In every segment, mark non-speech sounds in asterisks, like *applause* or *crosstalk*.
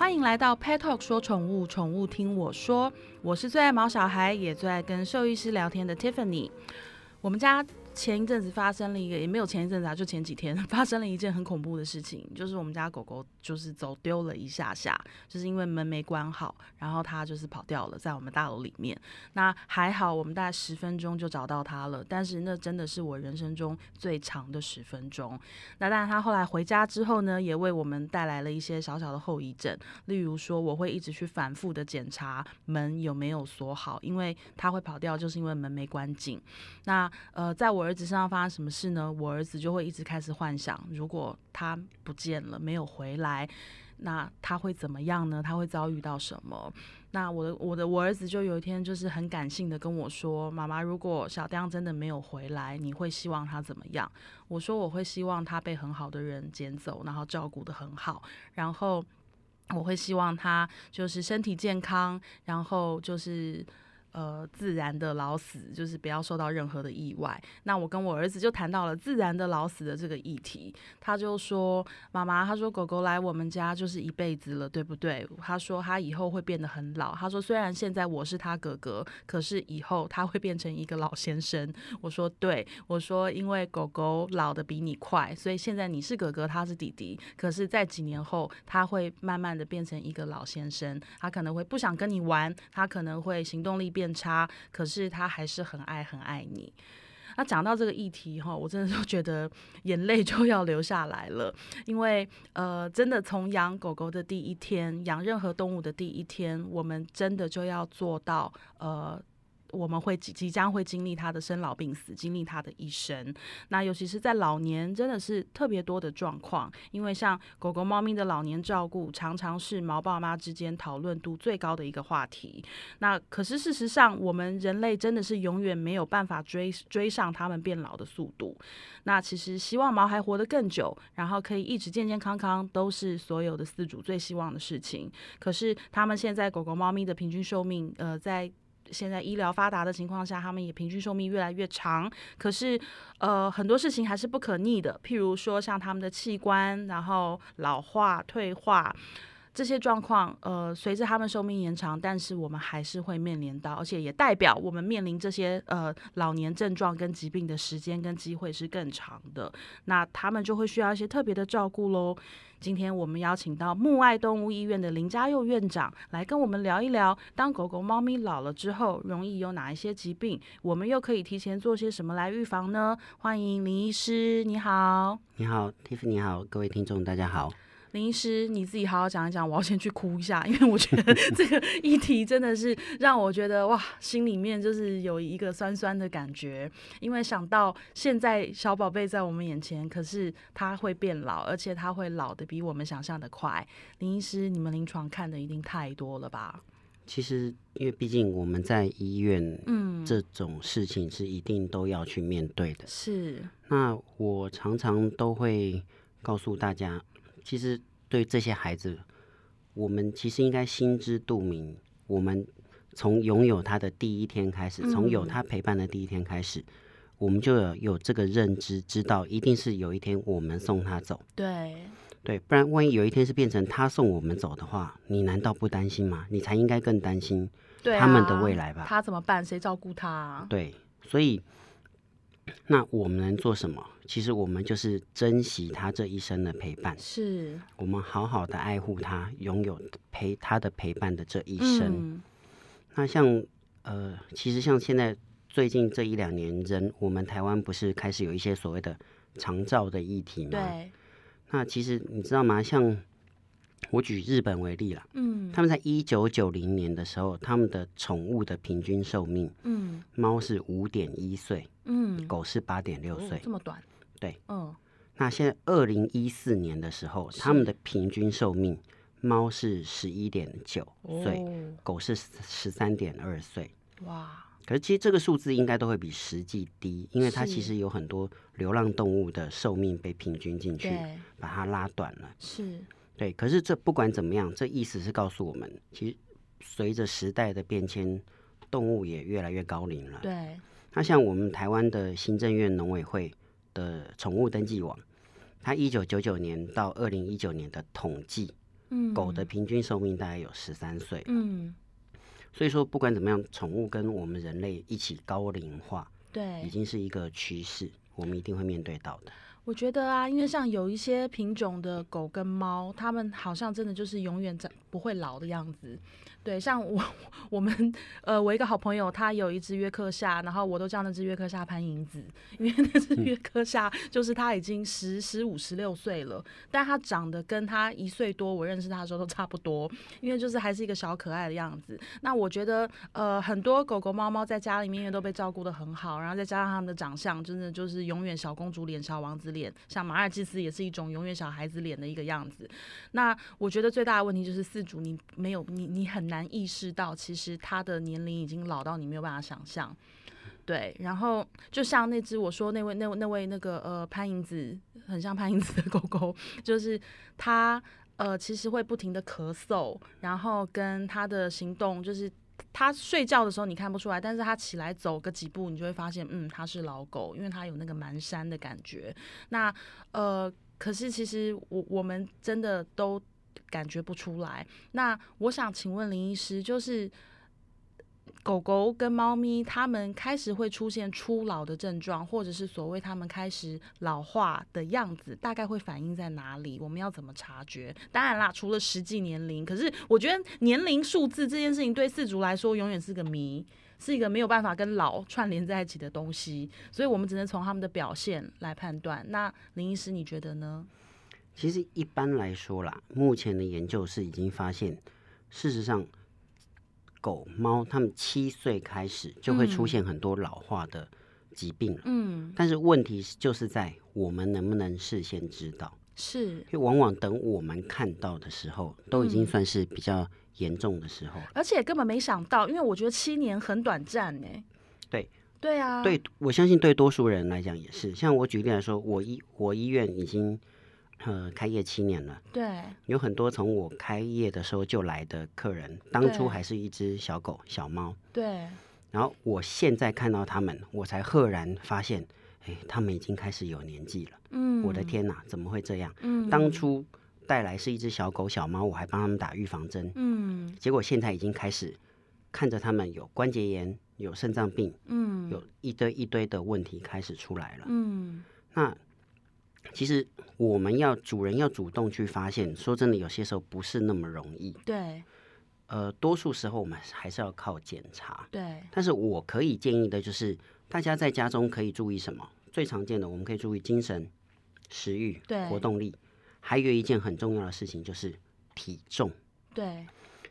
欢迎来到 Pet Talk 说宠物，宠物听我说。我是最爱毛小孩，也最爱跟兽医师聊天的 Tiffany。我们家前一阵子发生了一个，也没有前一阵子啊，就前几天 *laughs* 发生了一件很恐怖的事情，就是我们家狗狗就是走丢了一下下，就是因为门没关好，然后它就是跑掉了，在我们大楼里面。那还好，我们大概十分钟就找到它了，但是那真的是我人生中最长的十分钟。那当然，它后来回家之后呢，也为我们带来了一些小小的后遗症，例如说，我会一直去反复的检查门有没有锁好，因为它会跑掉，就是因为门没关紧。那呃，在我儿子身上发生什么事呢？我儿子就会一直开始幻想，如果他不见了，没有回来，那他会怎么样呢？他会遭遇到什么？那我的我的我儿子就有一天就是很感性的跟我说：“妈妈，如果小丁真的没有回来，你会希望他怎么样？”我说：“我会希望他被很好的人捡走，然后照顾的很好，然后我会希望他就是身体健康，然后就是。”呃，自然的老死就是不要受到任何的意外。那我跟我儿子就谈到了自然的老死的这个议题，他就说：“妈妈，他说狗狗来我们家就是一辈子了，对不对？”他说他以后会变得很老。他说虽然现在我是他哥哥，可是以后他会变成一个老先生。我说对，我说因为狗狗老的比你快，所以现在你是哥哥，他是弟弟。可是，在几年后，他会慢慢的变成一个老先生，他可能会不想跟你玩，他可能会行动力变。变差，可是他还是很爱很爱你。那讲到这个议题哈，我真的就觉得眼泪就要流下来了，因为呃，真的从养狗狗的第一天，养任何动物的第一天，我们真的就要做到呃。我们会即即将会经历他的生老病死，经历他的一生。那尤其是在老年，真的是特别多的状况。因为像狗狗、猫咪的老年照顾，常常是毛爸妈之间讨论度最高的一个话题。那可是事实上，我们人类真的是永远没有办法追追上他们变老的速度。那其实希望毛孩活得更久，然后可以一直健健康康，都是所有的饲主最希望的事情。可是他们现在狗狗、猫咪的平均寿命，呃，在现在医疗发达的情况下，他们也平均寿命越来越长。可是，呃，很多事情还是不可逆的。譬如说，像他们的器官，然后老化、退化这些状况，呃，随着他们寿命延长，但是我们还是会面临到，而且也代表我们面临这些呃老年症状跟疾病的时间跟机会是更长的。那他们就会需要一些特别的照顾喽。今天我们邀请到木爱动物医院的林家佑院长来跟我们聊一聊，当狗狗、猫咪老了之后，容易有哪一些疾病？我们又可以提前做些什么来预防呢？欢迎林医师，你好。你好，Tiff，你好，各位听众，大家好。林医师，你自己好好讲一讲，我要先去哭一下，因为我觉得这个 *laughs* 议题真的是让我觉得哇，心里面就是有一个酸酸的感觉。因为想到现在小宝贝在我们眼前，可是他会变老，而且他会老的比我们想象的快。林医师，你们临床看的一定太多了吧？其实，因为毕竟我们在医院，嗯，这种事情是一定都要去面对的。是。那我常常都会告诉大家。其实对这些孩子，我们其实应该心知肚明。我们从拥有他的第一天开始，从有他陪伴的第一天开始，我们就有有这个认知，知道一定是有一天我们送他走。对对，不然万一有一天是变成他送我们走的话，你难道不担心吗？你才应该更担心他们的未来吧？他怎么办？谁照顾他？对，所以。那我们能做什么？其实我们就是珍惜他这一生的陪伴，是我们好好的爱护他，拥有陪他的陪伴的这一生。那像呃，其实像现在最近这一两年，人我们台湾不是开始有一些所谓的长照的议题吗？对。那其实你知道吗？像我举日本为例了，嗯，他们在一九九零年的时候，他们的宠物的平均寿命，嗯，猫是五点一岁。嗯，狗是八点六岁，这么短。对，嗯，那现在二零一四年的时候，他们的平均寿命，猫是十一点九岁，狗是十三点二岁。哇！可是其实这个数字应该都会比实际低，因为它其实有很多流浪动物的寿命被平均进去，把它拉短了。是，对。可是这不管怎么样，这意思是告诉我们，其实随着时代的变迁，动物也越来越高龄了。对。那像我们台湾的行政院农委会的宠物登记网，它一九九九年到二零一九年的统计，嗯，狗的平均寿命大概有十三岁，嗯，所以说不管怎么样，宠物跟我们人类一起高龄化，对，已经是一个趋势，我们一定会面对到的。我觉得啊，因为像有一些品种的狗跟猫，它们好像真的就是永远在不会老的样子。对，像我 *laughs* 我们呃，我一个好朋友，他有一只约克夏，然后我都叫那只约克夏潘银子，因为那只约克夏就是他已经十十五十六岁了，但他长得跟他一岁多，我认识他的时候都差不多，因为就是还是一个小可爱的样子。那我觉得呃，很多狗狗猫猫在家里面都被照顾的很好，然后再加上他们的长相，真的就是永远小公主脸、小王子脸，像马尔济斯也是一种永远小孩子脸的一个样子。那我觉得最大的问题就是四自主你没有你你很。难意识到，其实他的年龄已经老到你没有办法想象。对，然后就像那只我说那位那那位那个呃潘银子，很像潘银子的狗狗，就是他呃其实会不停的咳嗽，然后跟他的行动，就是他睡觉的时候你看不出来，但是他起来走个几步，你就会发现，嗯，他是老狗，因为他有那个蹒跚的感觉。那呃，可是其实我我们真的都。感觉不出来。那我想请问林医师，就是狗狗跟猫咪，它们开始会出现初老的症状，或者是所谓它们开始老化的样子，大概会反映在哪里？我们要怎么察觉？当然啦，除了实际年龄，可是我觉得年龄数字这件事情对四足来说永远是个谜，是一个没有办法跟老串联在一起的东西，所以我们只能从他们的表现来判断。那林医师，你觉得呢？其实一般来说啦，目前的研究是已经发现，事实上，狗猫它们七岁开始就会出现很多老化的疾病了。嗯，但是问题就是在我们能不能事先知道？是，因为往往等我们看到的时候，都已经算是比较严重的时候，而且根本没想到，因为我觉得七年很短暂呢。对，对啊，对我相信对多数人来讲也是。像我举例来说，我医我医院已经。呃，开业七年了，对，有很多从我开业的时候就来的客人，当初还是一只小狗、小猫，对，然后我现在看到他们，我才赫然发现，哎，他们已经开始有年纪了，嗯，我的天哪，怎么会这样？嗯，当初带来是一只小狗、小猫，我还帮他们打预防针，嗯，结果现在已经开始看着他们有关节炎、有肾脏病，嗯，有一堆一堆的问题开始出来了，嗯，那。其实我们要主人要主动去发现，说真的，有些时候不是那么容易。对，呃，多数时候我们还是要靠检查。对，但是我可以建议的就是，大家在家中可以注意什么？最常见的，我们可以注意精神、食欲、活动力，还有一件很重要的事情就是体重。对，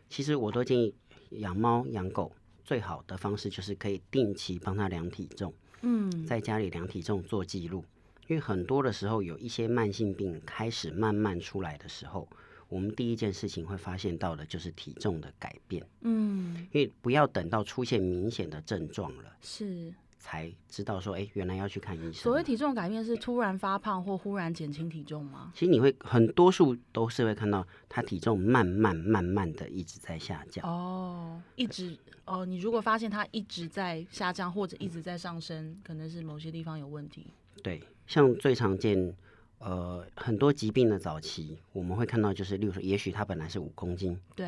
其实我都建议养猫养狗最好的方式就是可以定期帮它量体重。嗯，在家里量体重做记录。因为很多的时候，有一些慢性病开始慢慢出来的时候，我们第一件事情会发现到的就是体重的改变。嗯，因为不要等到出现明显的症状了，是才知道说，哎，原来要去看医生。所谓体重改变是突然发胖或忽然减轻体重吗？其实你会很多数都是会看到他体重慢慢慢慢的一直在下降。哦，一直哦，你如果发现他一直在下降或者一直在上升，可能是某些地方有问题。对。像最常见，呃，很多疾病的早期，我们会看到就是，例如说，也许它本来是五公斤，对，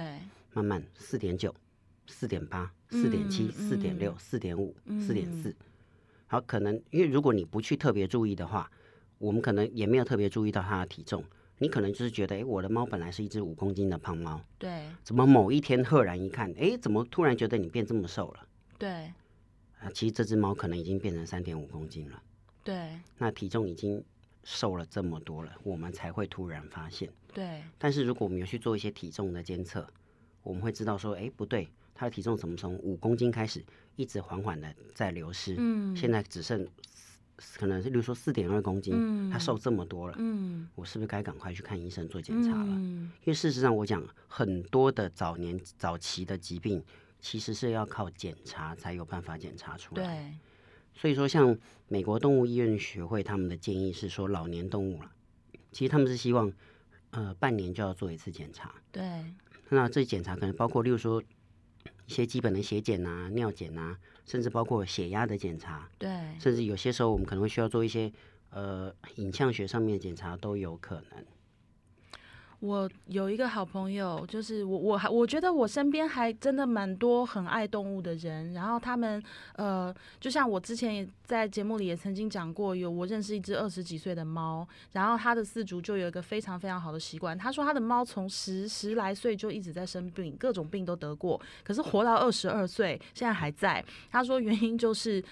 慢慢四点九、四点八、四点七、四点六、四点五、四点四，好，可能因为如果你不去特别注意的话，我们可能也没有特别注意到它的体重，你可能就是觉得，哎，我的猫本来是一只五公斤的胖猫，对，怎么某一天赫然一看，哎，怎么突然觉得你变这么瘦了？对，啊，其实这只猫可能已经变成三点五公斤了。对，那体重已经瘦了这么多了，我们才会突然发现。对，但是如果我们有去做一些体重的监测，我们会知道说，哎，不对，他的体重怎么从五公斤开始，一直缓缓的在流失，嗯，现在只剩可能是，比如说四点二公斤，嗯，它瘦这么多了，嗯，我是不是该赶快去看医生做检查了？嗯，因为事实上，我讲很多的早年早期的疾病，其实是要靠检查才有办法检查出来。对。所以说，像美国动物医院学会他们的建议是说，老年动物了，其实他们是希望，呃，半年就要做一次检查。对。那这检查可能包括，例如说一些基本的血检啊、尿检啊，甚至包括血压的检查。对。甚至有些时候，我们可能会需要做一些呃影像学上面的检查都有可能。我有一个好朋友，就是我，我还我觉得我身边还真的蛮多很爱动物的人。然后他们，呃，就像我之前也在节目里也曾经讲过，有我认识一只二十几岁的猫，然后他的饲主就有一个非常非常好的习惯，他说他的猫从十十来岁就一直在生病，各种病都得过，可是活到二十二岁，现在还在。他说原因就是。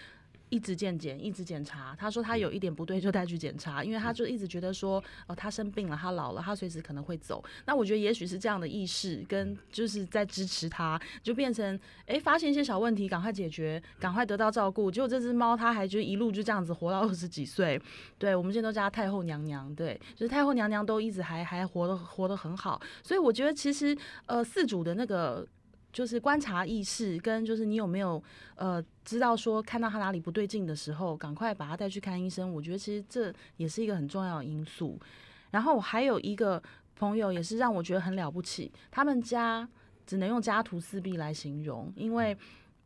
一直健检，一直检查。他说他有一点不对就带去检查，因为他就一直觉得说，哦，他生病了，他老了，他随时可能会走。那我觉得也许是这样的意识跟就是在支持他，就变成哎，发现一些小问题，赶快解决，赶快得到照顾。结果这只猫，它还就一路就这样子活到二十几岁。对我们现在都叫它太后娘娘，对，就是太后娘娘都一直还还活得活得很好。所以我觉得其实呃，四主的那个。就是观察意识，跟就是你有没有呃知道说看到他哪里不对劲的时候，赶快把他带去看医生。我觉得其实这也是一个很重要的因素。然后还有一个朋友也是让我觉得很了不起，他们家只能用家徒四壁来形容，因为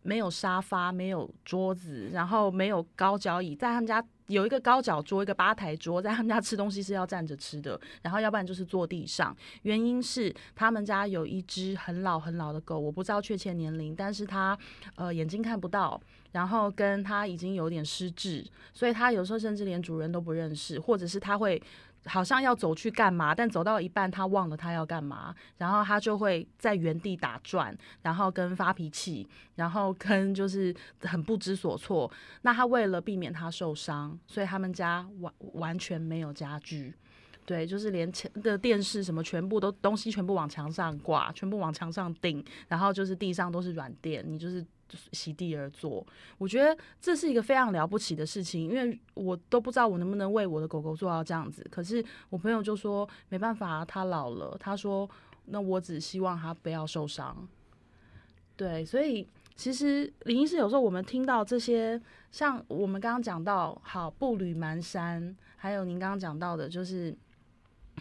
没有沙发，没有桌子，然后没有高脚椅，在他们家。有一个高脚桌，一个吧台桌，在他们家吃东西是要站着吃的，然后要不然就是坐地上。原因是他们家有一只很老很老的狗，我不知道确切年龄，但是它呃眼睛看不到，然后跟它已经有点失智，所以它有时候甚至连主人都不认识，或者是它会。好像要走去干嘛，但走到一半他忘了他要干嘛，然后他就会在原地打转，然后跟发脾气，然后跟就是很不知所措。那他为了避免他受伤，所以他们家完完全没有家具，对，就是连前的电视什么全部都东西全部往墙上挂，全部往墙上钉，然后就是地上都是软垫，你就是。席地而坐，我觉得这是一个非常了不起的事情，因为我都不知道我能不能为我的狗狗做到这样子。可是我朋友就说没办法，他老了。他说那我只希望他不要受伤。对，所以其实林医师有时候我们听到这些，像我们刚刚讲到好步履蹒跚，还有您刚刚讲到的，就是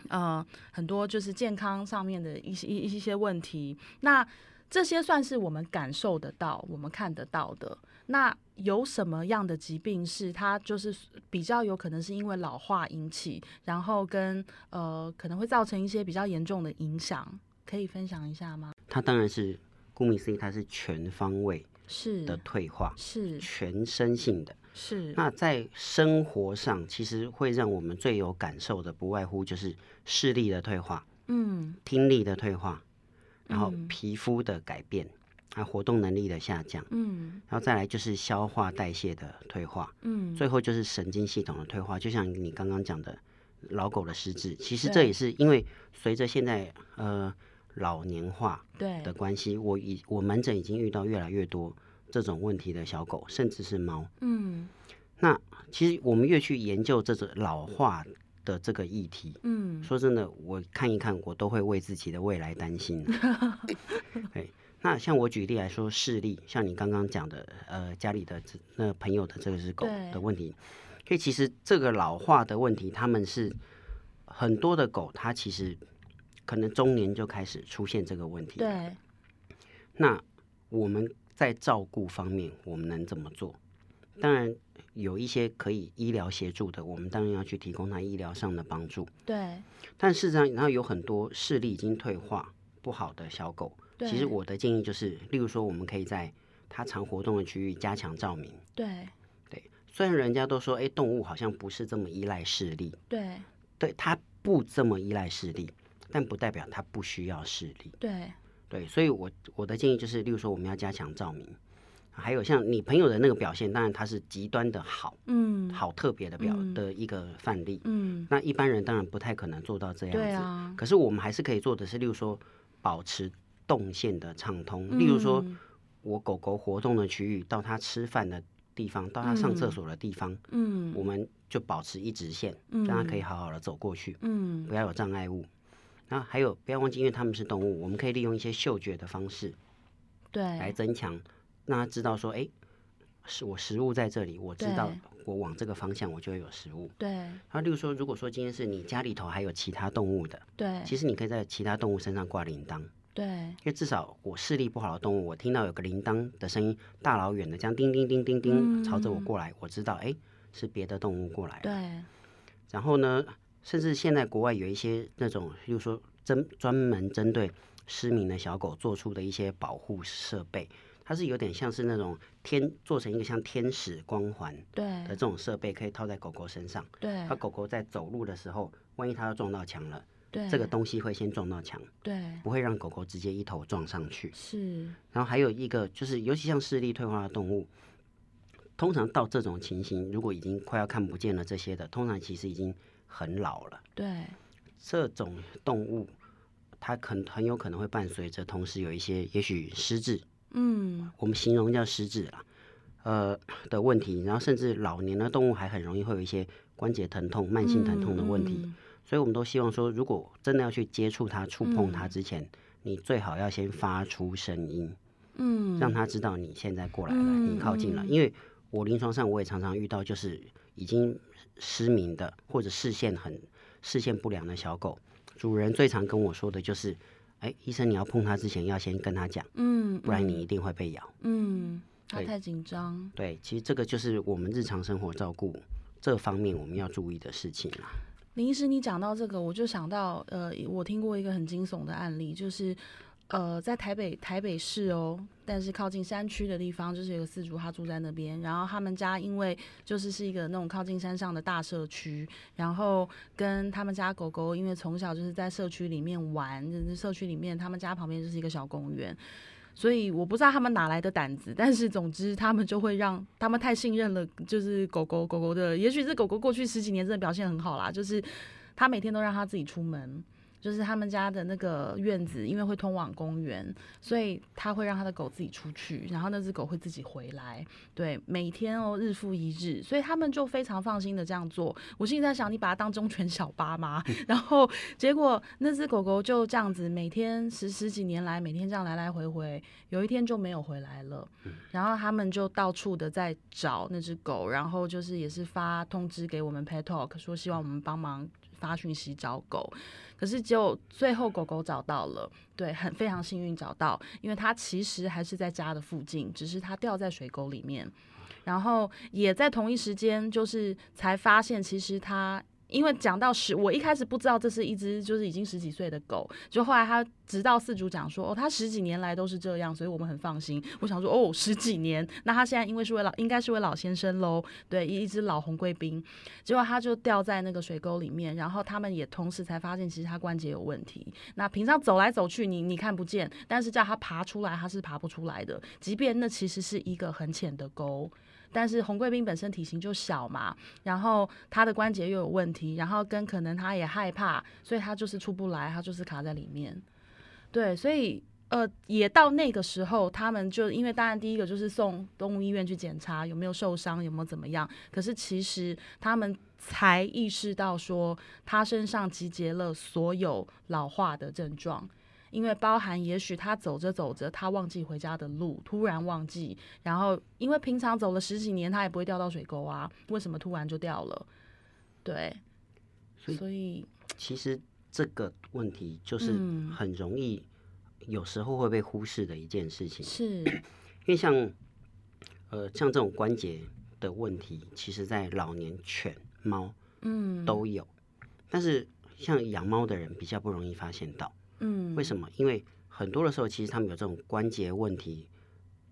呃很多就是健康上面的一些一一些问题，那。这些算是我们感受得到、我们看得到的。那有什么样的疾病是它就是比较有可能是因为老化引起，然后跟呃可能会造成一些比较严重的影响？可以分享一下吗？它当然是顾名思义，它是全方位是的退化，是全身性的。是那在生活上，其实会让我们最有感受的，不外乎就是视力的退化，嗯，听力的退化。然后皮肤的改变，啊，活动能力的下降，嗯，然后再来就是消化代谢的退化，嗯，最后就是神经系统的退化。就像你刚刚讲的，老狗的失智，其实这也是因为随着现在呃老年化的关系，我已我门诊已经遇到越来越多这种问题的小狗，甚至是猫，嗯，那其实我们越去研究这种老化。的这个议题，嗯，说真的，我看一看，我都会为自己的未来担心。*laughs* 对，那像我举例来说，视力，像你刚刚讲的，呃，家里的那朋友的这个是狗的问题，所以其实这个老化的问题，他们是很多的狗，它其实可能中年就开始出现这个问题。对，那我们在照顾方面，我们能怎么做？当然。有一些可以医疗协助的，我们当然要去提供他医疗上的帮助。对。但事实上，然后有很多视力已经退化不好的小狗，其实我的建议就是，例如说，我们可以在它常活动的区域加强照明。对。对。虽然人家都说，哎，动物好像不是这么依赖视力。对。对，它不这么依赖视力，但不代表它不需要视力。对。对，所以我我的建议就是，例如说，我们要加强照明。还有像你朋友的那个表现，当然他是极端的好，嗯，好特别的表的一个范例，嗯，那一般人当然不太可能做到这样子，对啊。可是我们还是可以做的是，例如说保持动线的畅通，例如说我狗狗活动的区域到它吃饭的地方，到它上厕所的地方，嗯，我们就保持一直线，让它可以好好的走过去，嗯，不要有障碍物。那还有不要忘记，因为它们是动物，我们可以利用一些嗅觉的方式，对，来增强。让他知道说，哎，是我食物在这里，我知道我往这个方向，我就会有食物。对。然后，例如说，如果说今天是你家里头还有其他动物的，对，其实你可以在其他动物身上挂铃铛。对。因为至少我视力不好的动物，我听到有个铃铛的声音，大老远的这样叮叮叮叮叮朝着我过来，我知道，哎，是别的动物过来。对。然后呢，甚至现在国外有一些那种，例如说针专门针对失明的小狗做出的一些保护设备。它是有点像是那种天做成一个像天使光环对的这种设备，可以套在狗狗身上。对，它狗狗在走路的时候，万一它要撞到墙了，对这个东西会先撞到墙，对不会让狗狗直接一头撞上去。是，然后还有一个就是，尤其像视力退化的动物，通常到这种情形，如果已经快要看不见了这些的，通常其实已经很老了。对这种动物，它很很有可能会伴随着同时有一些也许失智，嗯我们形容叫失智啦，呃的问题，然后甚至老年的动物还很容易会有一些关节疼痛、慢性疼痛的问题。嗯所以我们都希望说，如果真的要去接触它、触碰它之前，你最好要先发出声音，嗯，让它知道你现在过来了，嗯你靠近了。因为我临床上我也常常遇到，就是已经失明的或者视线很视线不良的小狗，主人最常跟我说的就是，哎，医生你要碰它之前要先跟他讲，嗯，不然你一定会被咬。嗯，他太紧张，对，其实这个就是我们日常生活照顾这方面我们要注意的事情啦。林医师，你讲到这个，我就想到，呃，我听过一个很惊悚的案例，就是，呃，在台北台北市哦，但是靠近山区的地方，就是有个饲主他住在那边，然后他们家因为就是是一个那种靠近山上的大社区，然后跟他们家狗狗，因为从小就是在社区里面玩，就是社区里面他们家旁边就是一个小公园。所以我不知道他们哪来的胆子，但是总之他们就会让他们太信任了，就是狗狗狗狗的，也许是狗狗过去十几年真的表现很好啦，就是他每天都让它自己出门。就是他们家的那个院子，因为会通往公园，所以他会让他的狗自己出去，然后那只狗会自己回来。对，每天哦，日复一日，所以他们就非常放心的这样做。我心里在想，你把它当忠犬小八吗？*laughs* 然后结果那只狗狗就这样子，每天十十几年来，每天这样来来回回，有一天就没有回来了。然后他们就到处的在找那只狗，然后就是也是发通知给我们 Pet Talk，说希望我们帮忙发讯息找狗。可是只有最后狗狗找到了，对，很非常幸运找到，因为它其实还是在家的附近，只是它掉在水沟里面，然后也在同一时间，就是才发现其实它。因为讲到十，我一开始不知道这是一只就是已经十几岁的狗，就后来他直到饲主讲说，哦，他十几年来都是这样，所以我们很放心。我想说，哦，十几年，那他现在因为是位老，应该是位老先生喽，对，一一只老红贵宾，结果他就掉在那个水沟里面，然后他们也同时才发现，其实他关节有问题。那平常走来走去，你你看不见，但是叫他爬出来，他是爬不出来的，即便那其实是一个很浅的沟。但是红贵宾本身体型就小嘛，然后他的关节又有问题，然后跟可能他也害怕，所以他就是出不来，他就是卡在里面。对，所以呃，也到那个时候，他们就因为当然第一个就是送动物医院去检查有没有受伤，有没有怎么样。可是其实他们才意识到说，他身上集结了所有老化的症状。因为包含，也许他走着走着，他忘记回家的路，突然忘记，然后因为平常走了十几年，他也不会掉到水沟啊，为什么突然就掉了？对，所以所以其实这个问题就是嗯很容易，有时候会被忽视的一件事情。是，因为像呃像这种关节的问题，其实在老年犬、猫嗯，都有，但是像养猫的人比较不容易发现到。嗯，为什么？因为很多的时候，其实他们有这种关节问题、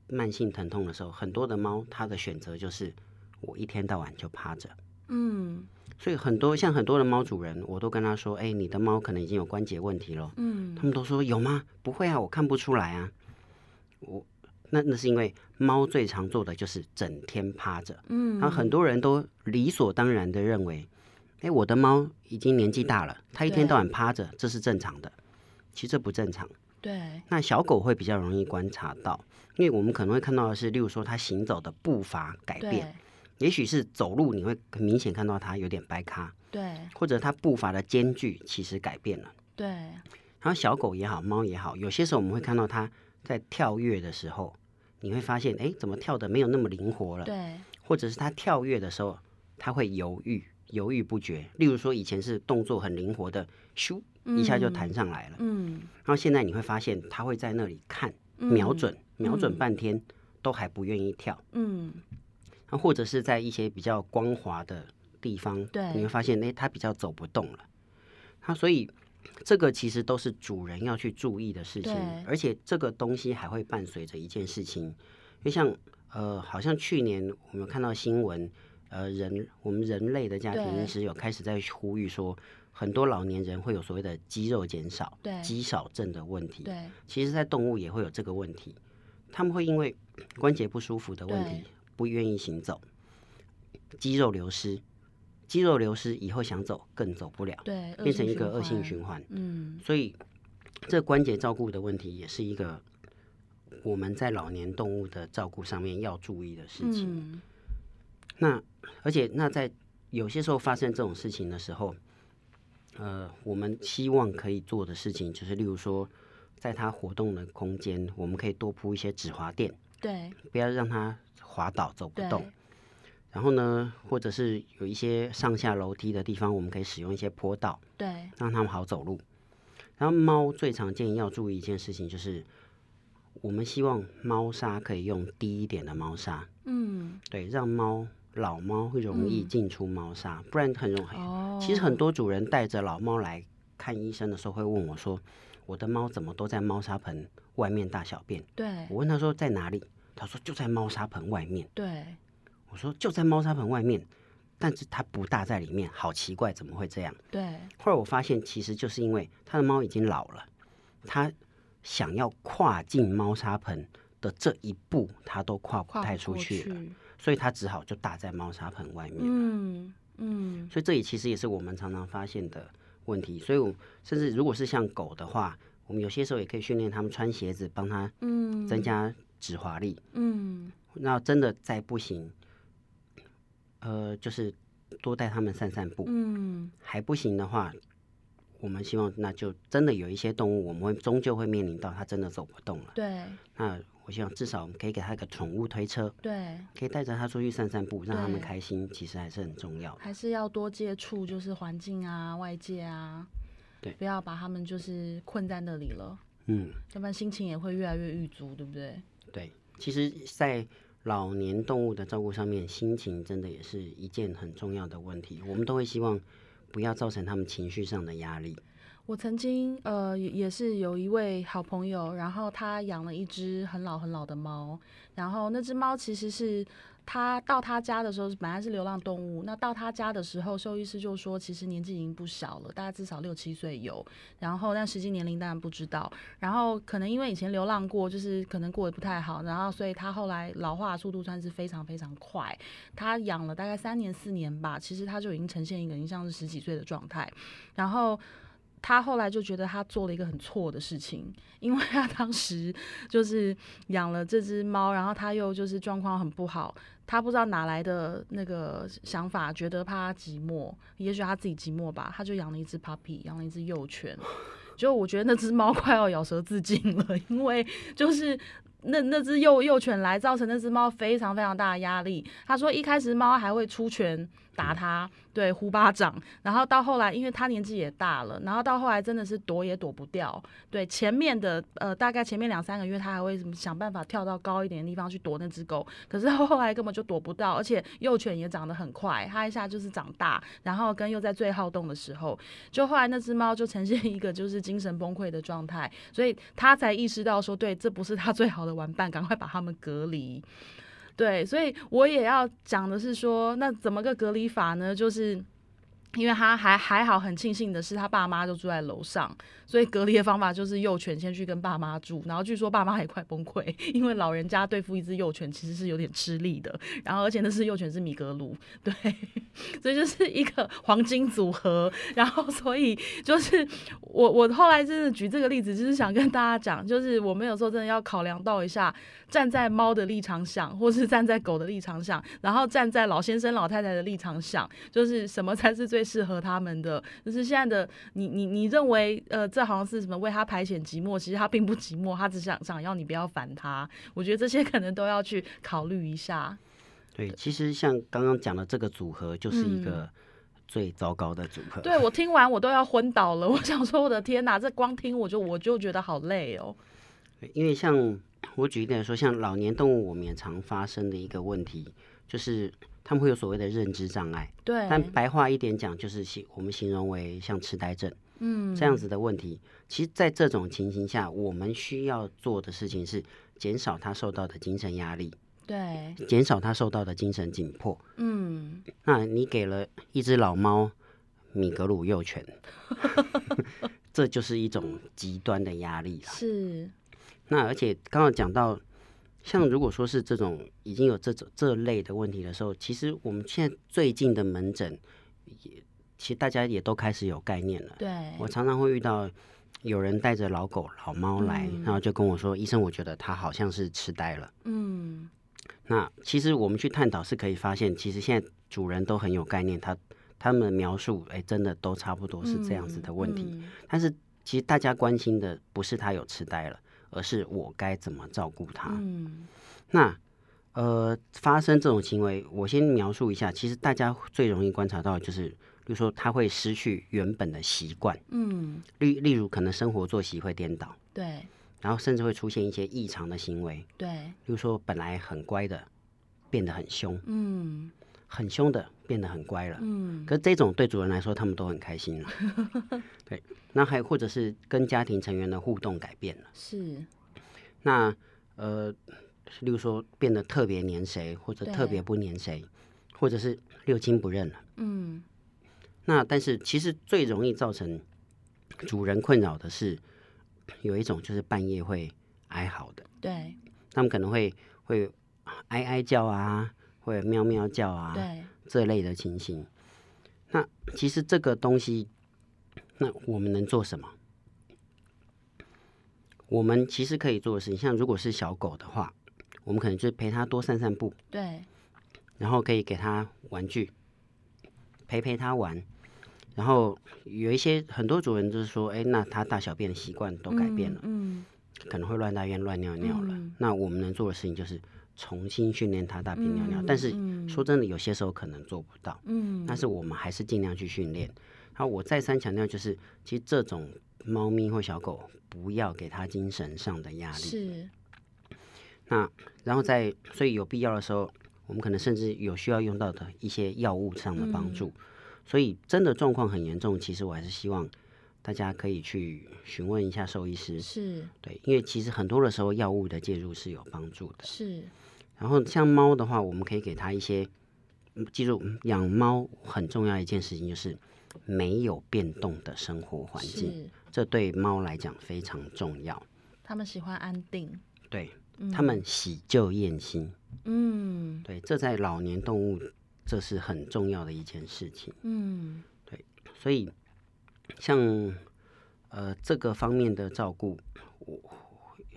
慢性疼痛的时候，很多的猫它的选择就是我一天到晚就趴着。嗯所以很多像很多的猫主人，我都跟他说：“哎、你的猫可能已经有关节问题了。”嗯他们都说有吗？不会啊，我看不出来啊。我那那是因为猫最常做的就是整天趴着，嗯，然后很多人都理所当然的认为，哎，我的猫已经年纪大了，它一天到晚趴着，这是正常的。其实这不正常。对，那小狗会比较容易观察到，因为我们可能会看到的是，例如说它行走的步伐改变，也许是走路你会很明显看到它有点掰咖，对，或者它步伐的间距其实改变了。对，然后小狗也好，猫也好，有些时候我们会看到它在跳跃的时候，你会发现，哎，怎么跳的没有那么灵活了？对，或者是它跳跃的时候，它会犹豫，犹豫不决。例如说，以前是动作很灵活的，咻一下就弹上来了，嗯，然后现在你会发现，他会在那里看，嗯瞄准，瞄准半天，都还不愿意跳。嗯，然后或者是在一些比较光滑的地方，对你会发现，哎，他比较走不动了。他所以这个其实都是主人要去注意的事情，而且这个东西还会伴随着一件事情，因为像呃，好像去年我们看到新闻，呃，人我们人类的家庭医师有开始在呼吁说，很多老年人会有所谓的肌肉减少、肌少症的问题。对，其实，在动物也会有这个问题，他们会因为关节不舒服的问题，不愿意行走，肌肉流失。肌肉流失以后想走更走不了，对，变成一个恶性循环。嗯，所以这关节照顾的问题也是一个我们在老年动物的照顾上面要注意的事情。那而且那在有些时候发生这种事情的时候，呃，我们希望可以做的事情就是，例如说，在它活动的空间，我们可以多铺一些止滑垫，对，不要让它滑倒走不动。然后呢，或者是有一些上下楼梯的地方，我们可以使用一些坡道，对，让他们好走路。然后猫最常见要注意一件事情，就是我们希望猫砂可以用低一点的猫砂，嗯，对，让猫老猫会容易进出猫砂，不然很容易。哦，其实很多主人带着老猫来看医生的时候，会问我说：“我的猫怎么都在猫砂盆外面大小便？”对，我问他说在哪里，他说就在猫砂盆外面。对。我说就在猫砂盆外面，但是它不大在里面，好奇怪，怎么会这样？对。后来我发现，其实就是因为他的猫已经老了，他想要跨进猫砂盆的这一步，他都跨不太出去了，所以他只好就打在猫砂盆外面。嗯嗯。所以这也其实也是我们常常发现的问题。所以，我甚至如果是像狗的话，我们有些时候也可以训练它们穿鞋子，帮它嗯增加止滑力。嗯。那真的再不行。呃，就是多带它们散散步。嗯，还不行的话，我们希望那就真的有一些动物，我们会终究会面临到它真的走不动了。对。那我希望至少我们可以给他一个宠物推车。对。可以带着他出去散散步，让他们开心，其实还是很重要。还是要多接触，就是环境啊、外界啊。对。不要把他们就是困在那里了。嗯。要不然心情也会越来越郁卒，对不对？对。其实，在老年动物的照顾上面，心情真的也是一件很重要的问题。我们都会希望不要造成他们情绪上的压力。我曾经呃也也是有一位好朋友，然后他养了一只很老很老的猫，然后那只猫其实是。他到他家的时候本来是流浪动物，那到他家的时候，兽医师就说其实年纪已经不小了，大概至少六七岁有。然后但实际年龄当然不知道。然后可能因为以前流浪过，就是可能过得不太好，然后所以他后来老化速度算是非常非常快。他养了大概三年四年吧，其实他就已经呈现一个已经像是十几岁的状态。然后。他后来就觉得他做了一个很错的事情，因为他当时就是养了这只猫，然后他又就是状况很不好，他不知道哪来的那个想法，觉得怕寂寞，也许他自己寂寞吧，他就养了一只 puppy，养了一只幼犬，就我觉得那只猫快要咬舌自尽了，因为就是那那只幼幼犬来造成那只猫非常非常大的压力。他说一开始猫还会出拳打他。对，呼巴掌，然后到后来，因为他年纪也大了，然后到后来真的是躲也躲不掉。对，前面的呃，大概前面两三个月，他还会想办法跳到高一点的地方去躲那只狗，可是后来根本就躲不到，而且幼犬也长得很快，它一下就是长大，然后跟又在最好动的时候，就后来那只猫就呈现一个就是精神崩溃的状态，所以他才意识到说，对，这不是他最好的玩伴，赶快把他们隔离。对，所以我也要讲的是说，那怎么个隔离法呢？就是因为他还还好，很庆幸的是他爸妈就住在楼上。所以隔离的方法就是幼犬先去跟爸妈住，然后据说爸妈也快崩溃，因为老人家对付一只幼犬其实是有点吃力的。然后而且那只幼犬是米格鲁，对，*laughs* 所以就是一个黄金组合。然后所以就是我我后来真的举这个例子，就是想跟大家讲，就是我们有时候真的要考量到一下，站在猫的立场想，或是站在狗的立场想，然后站在老先生老太太的立场想，就是什么才是最适合他们的。就是现在的你你你认为呃这。这好像是什么为他排遣寂寞，其实他并不寂寞，他只想想要你不要烦他。我觉得这些 *laughs* 可能都要去考虑一下。对，其实像刚刚讲的这个组合，就是一个最糟糕的组合。对我听完我都要昏倒了，我想说我的天哪，这光听我就我就觉得好累哦。因为像我举例来说，像老年动物，我们也常发生的一个问题，就是他们会有所谓的认知障碍。对，但白话一点讲，就是形我们形容为像痴呆症，嗯，这样子的问题。其实，在这种情形下，我们需要做的事情是减少他受到的精神压力，对，减少他受到的精神紧迫。嗯，那你给了一只老猫米格鲁幼犬，*laughs* 这就是一种极端的压力了。是。那而且刚刚讲到。像如果说是这种已经有这种这类的问题的时候，其实我们现在最近的门诊也，其实大家也都开始有概念了。对，我常常会遇到有人带着老狗、老猫来，然后就跟我说：“医生，我觉得它好像是痴呆了。”嗯，那其实我们去探讨是可以发现，其实现在主人都很有概念，他他们的描述，哎，真的都差不多是这样子的问题。但是其实大家关心的不是他有痴呆了。而是我该怎么照顾他？嗯，那呃，发生这种行为，我先描述一下。其实大家最容易观察到，就是比如说他会失去原本的习惯，嗯，例例如可能生活作息会颠倒，对，然后甚至会出现一些异常的行为，对，比如说本来很乖的变得很凶，嗯。很凶的变得很乖了，嗯，可是这种对主人来说，他们都很开心了，*laughs* 对。那还或者是跟家庭成员的互动改变了，是。那呃，例如说变得特别黏谁，或者特别不黏谁，或者是六亲不认了，嗯。那但是其实最容易造成主人困扰的是，有一种就是半夜会哀嚎的，对。他们可能会会哀哀叫啊。会喵喵叫啊，对这类的情形。那其实这个东西，那我们能做什么？我们其实可以做的事情，像如果是小狗的话，我们可能就陪它多散散步，对。然后可以给它玩具，陪陪它玩。然后有一些很多主人就是说，哎，那它大小便的习惯都改变了，嗯，可能会乱大便、乱尿尿了。那我们能做的事情就是。重新训练它大便尿尿，但是说真的，有些时候可能做不到。嗯，但是我们还是尽量去训练。然后我再三强调，就是其实这种猫咪或小狗，不要给它精神上的压力。是。那然后在所以有必要的时候，我们可能甚至有需要用到的一些药物上的帮助。所以真的状况很严重，其实我还是希望大家可以去询问一下兽医师。是。对，因为其实很多的时候药物的介入是有帮助的。是。然后像猫的话，我们可以给它一些，记住养猫很重要一件事情就是没有变动的生活环境，这对猫来讲非常重要。它们喜欢安定，对，它们喜旧厌新，嗯，对，这在老年动物这是很重要的一件事情，嗯，对，所以像呃这个方面的照顾，我。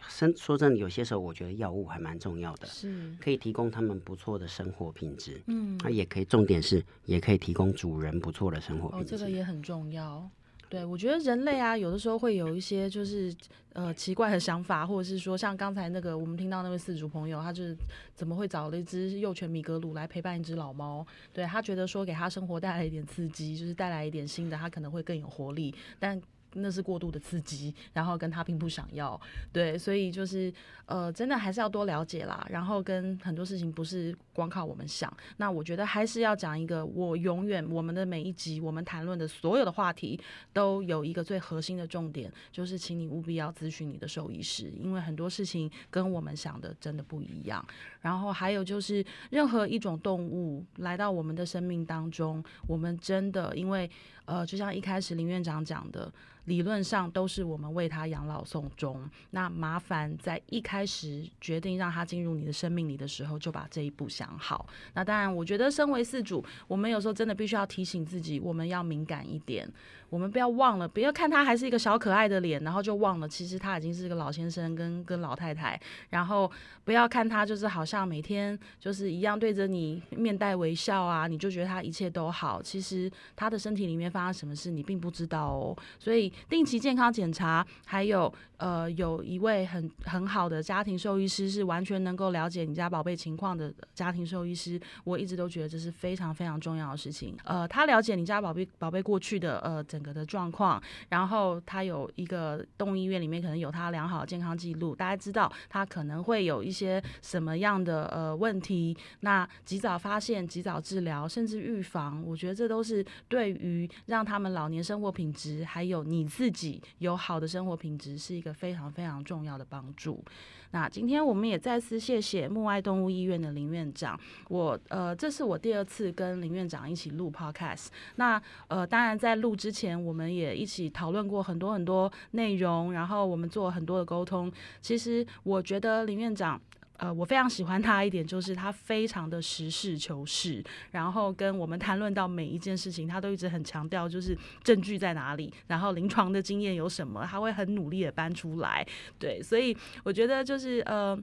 生说真的，有些时候我觉得药物还蛮重要的，是可以提供他们不错的生活品质。嗯，那也可以，重点是也可以提供主人不错的生活品质。哦，这个也很重要。对，我觉得人类啊，有的时候会有一些就是呃奇怪的想法，或者是说像刚才那个我们听到那位饲主朋友，他就是怎么会找了一只幼犬米格鲁来陪伴一只老猫？对他觉得说给他生活带来一点刺激，就是带来一点新的，他可能会更有活力，但。那是过度的刺激，然后跟他并不想要，对，所以就是呃，真的还是要多了解啦。然后跟很多事情不是光靠我们想，那我觉得还是要讲一个，我永远我们的每一集我们谈论的所有的话题都有一个最核心的重点，就是请你务必要咨询你的兽医师，因为很多事情跟我们想的真的不一样。然后还有就是任何一种动物来到我们的生命当中，我们真的因为呃，就像一开始林院长讲的。理论上都是我们为他养老送终，那麻烦在一开始决定让他进入你的生命里的时候，就把这一步想好。那当然，我觉得身为四主，我们有时候真的必须要提醒自己，我们要敏感一点。我们不要忘了，不要看他还是一个小可爱的脸，然后就忘了其实他已经是个老先生跟跟老太太。然后不要看他就是好像每天就是一样对着你面带微笑啊，你就觉得他一切都好。其实他的身体里面发生什么事你并不知道哦。所以定期健康检查，还有呃有一位很很好的家庭兽医师，是完全能够了解你家宝贝情况的家庭兽医师，我一直都觉得这是非常非常重要的事情。呃，他了解你家宝贝宝贝过去的呃整个的状况，然后他有一个动物医院里面可能有他良好的健康记录，大家知道他可能会有一些什么样的呃问题，那及早发现、及早治疗，甚至预防，我觉得这都是对于让他们老年生活品质，还有你自己有好的生活品质，是一个非常非常重要的帮助。那今天我们也再次谢谢木爱动物医院的林院长。我呃，这是我第二次跟林院长一起录 podcast。那呃，当然在录之前，我们也一起讨论过很多很多内容，然后我们做很多的沟通。其实我觉得林院长。呃，我非常喜欢他一点，就是他非常的实事求是，然后跟我们谈论到每一件事情，他都一直很强调，就是证据在哪里，然后临床的经验有什么，他会很努力的搬出来。对，所以我觉得就是呃，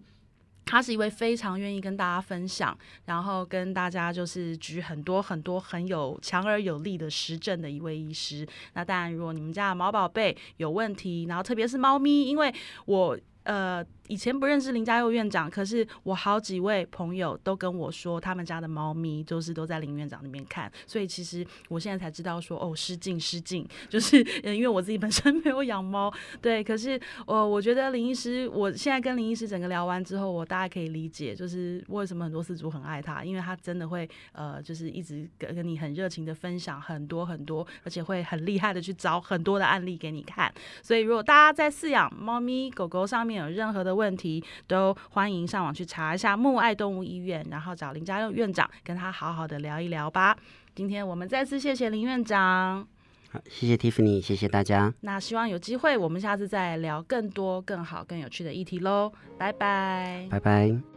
他是一位非常愿意跟大家分享，然后跟大家就是举很多很多很有强而有力的实证的一位医师。那当然，如果你们家的毛宝贝有问题，然后特别是猫咪，因为我呃。以前不认识林家佑院长，可是我好几位朋友都跟我说，他们家的猫咪就是都在林院长那边看，所以其实我现在才知道说，哦，失敬失敬，就是 *laughs* 因为我自己本身没有养猫，对，可是我我觉得林医师，我现在跟林医师整个聊完之后，我大概可以理解，就是为什么很多饲主很爱他，因为他真的会呃，就是一直跟跟你很热情的分享很多很多，而且会很厉害的去找很多的案例给你看，所以如果大家在饲养猫咪狗狗上面有任何的，问题都欢迎上网去查一下木爱动物医院，然后找林家佑院长跟他好好的聊一聊吧。今天我们再次谢谢林院长，好，谢谢 Tiffany，谢谢大家。那希望有机会我们下次再聊更多、更好、更有趣的议题喽。拜拜，拜拜。